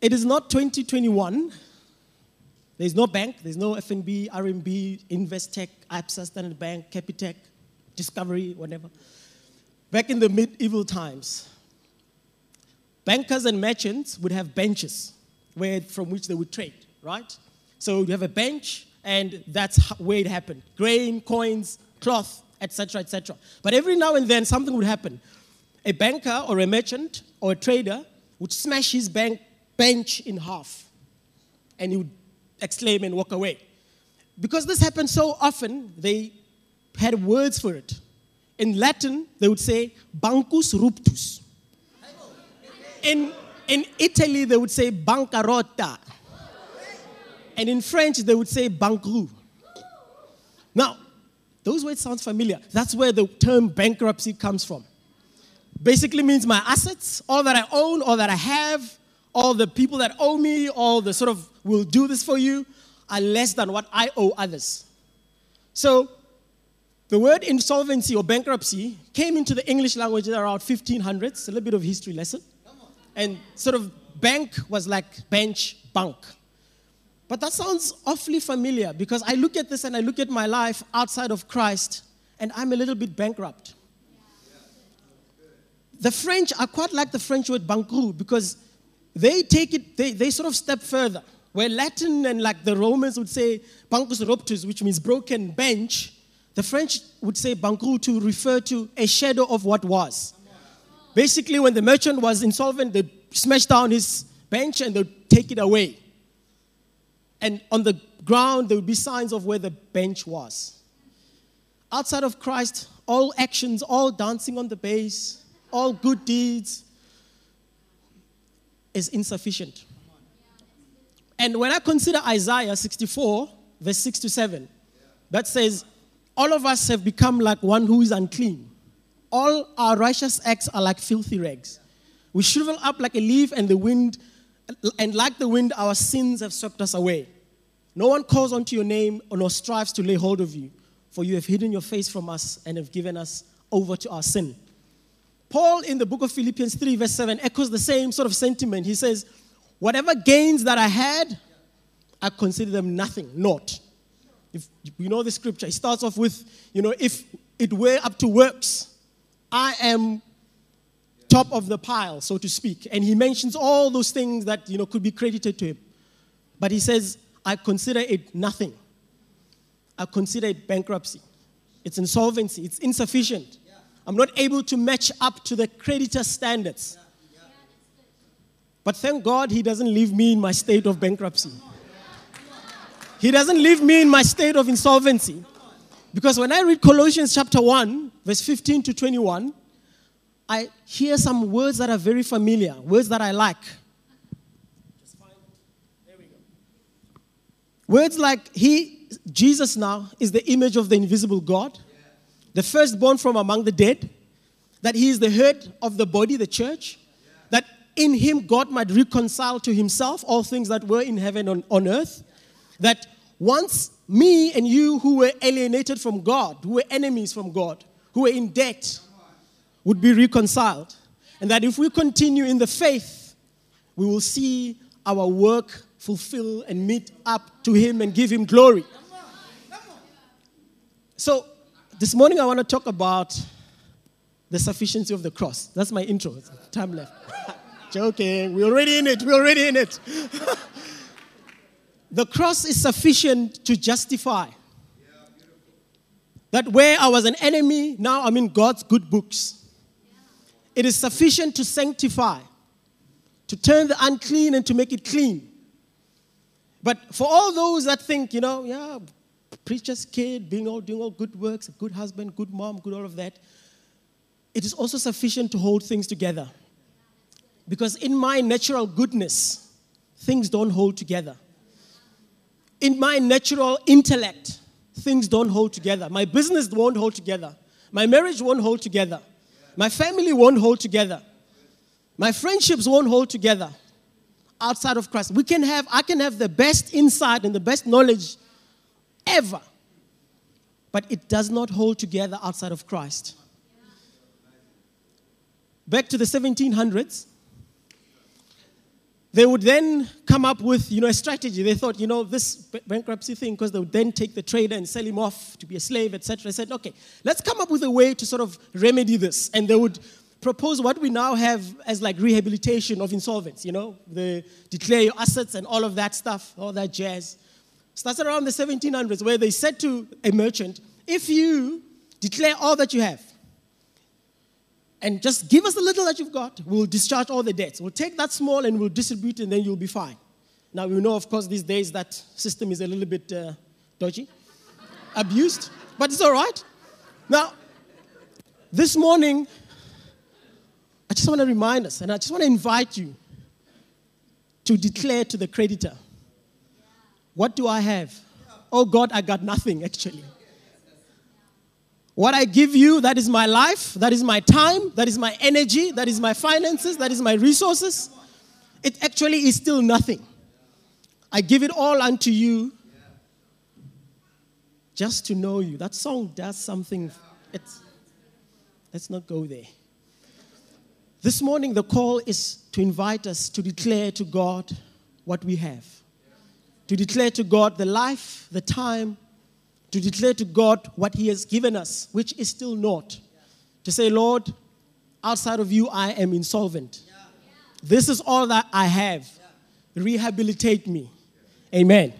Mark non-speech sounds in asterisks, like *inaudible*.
It is not 2021. There's no bank, there's no FNB, RMB, Investec, ABSA, Standard Bank, Capitec, Discovery, whatever. Back in the medieval times, bankers and merchants would have benches where, from which they would trade, right? So you have a bench, and that's where it happened grain, coins, cloth, etc., etc. But every now and then, something would happen. A banker or a merchant or a trader would smash his bank bench in half, and he would exclaim and walk away. Because this happened so often, they had words for it. In Latin, they would say bancus ruptus. In, in Italy, they would say bancarotta. And in French, they would say bankrou. Now, those words sound familiar. That's where the term bankruptcy comes from. Basically means my assets, all that I own, all that I have, all the people that owe me, all the sort of will do this for you, are less than what I owe others. So the word insolvency or bankruptcy came into the English language around 1500s, a little bit of history lesson. And sort of bank was like bench, bank. But that sounds awfully familiar because I look at this and I look at my life outside of Christ and I'm a little bit bankrupt. The French are quite like the French word bankrou because they take it, they, they sort of step further. Where Latin and like the Romans would say bancus ruptus, which means broken bench, the French would say bankrou to refer to a shadow of what was. Basically, when the merchant was insolvent, they'd smash down his bench and they'd take it away. And on the ground, there would be signs of where the bench was. Outside of Christ, all actions, all dancing on the base, all good deeds is insufficient. And when I consider Isaiah 64, verse 6 to 7, that says, All of us have become like one who is unclean. All our righteous acts are like filthy rags. We shrivel up like a leaf, and the wind, and like the wind, our sins have swept us away. No one calls unto your name or nor strives to lay hold of you, for you have hidden your face from us and have given us over to our sin. Paul in the book of Philippians 3, verse 7, echoes the same sort of sentiment. He says, Whatever gains that I had, I consider them nothing, naught. If you know the scripture, it starts off with, you know, if it were up to works, I am top of the pile, so to speak. And he mentions all those things that, you know, could be credited to him. But he says, I consider it nothing. I consider it bankruptcy. It's insolvency. It's insufficient. I'm not able to match up to the creditor standards. But thank God he doesn't leave me in my state of bankruptcy. He doesn't leave me in my state of insolvency. Because when I read Colossians chapter 1, verse 15 to 21, I hear some words that are very familiar, words that I like. Words like he, Jesus now, is the image of the invisible God, the firstborn from among the dead, that he is the head of the body, the church, that in him God might reconcile to himself all things that were in heaven and on earth. That once me and you who were alienated from God, who were enemies from God, who were in debt, would be reconciled. And that if we continue in the faith, we will see our work fulfill and meet up to Him and give Him glory. So, this morning I want to talk about the sufficiency of the cross. That's my intro. Time left. *laughs* Joking. We're already in it. We're already in it. *laughs* the cross is sufficient to justify. That where I was an enemy, now I'm in God's good books. It is sufficient to sanctify, to turn the unclean and to make it clean. But for all those that think, you know, yeah, preacher's kid, being all, doing all good works, a good husband, good mom, good all of that, it is also sufficient to hold things together. Because in my natural goodness, things don't hold together. In my natural intellect, things don't hold together. My business won't hold together. My marriage won't hold together. My family won't hold together. My friendships won't hold together outside of Christ. We can have, I can have the best insight and the best knowledge ever, but it does not hold together outside of Christ. Back to the 1700s, they would then come up with you know a strategy. They thought you know this bankruptcy thing because they would then take the trader and sell him off to be a slave etc they said okay let's come up with a way to sort of remedy this. And they would propose what we now have as like rehabilitation of insolvents you know the declare your assets and all of that stuff all that jazz starts around the 1700s where they said to a merchant if you declare all that you have and just give us a little that you've got. We'll discharge all the debts. We'll take that small and we'll distribute and then you'll be fine. Now, we know, of course, these days that system is a little bit uh, dodgy, *laughs* abused, but it's all right. Now, this morning, I just want to remind us, and I just want to invite you to declare to the creditor, What do I have? Oh God, I got nothing actually. What I give you, that is my life, that is my time, that is my energy, that is my finances, that is my resources. It actually is still nothing. I give it all unto you just to know you. That song does something. It's, let's not go there. This morning, the call is to invite us to declare to God what we have, to declare to God the life, the time, to declare to God what He has given us, which is still not. To say, Lord, outside of you, I am insolvent. This is all that I have. Rehabilitate me. Amen.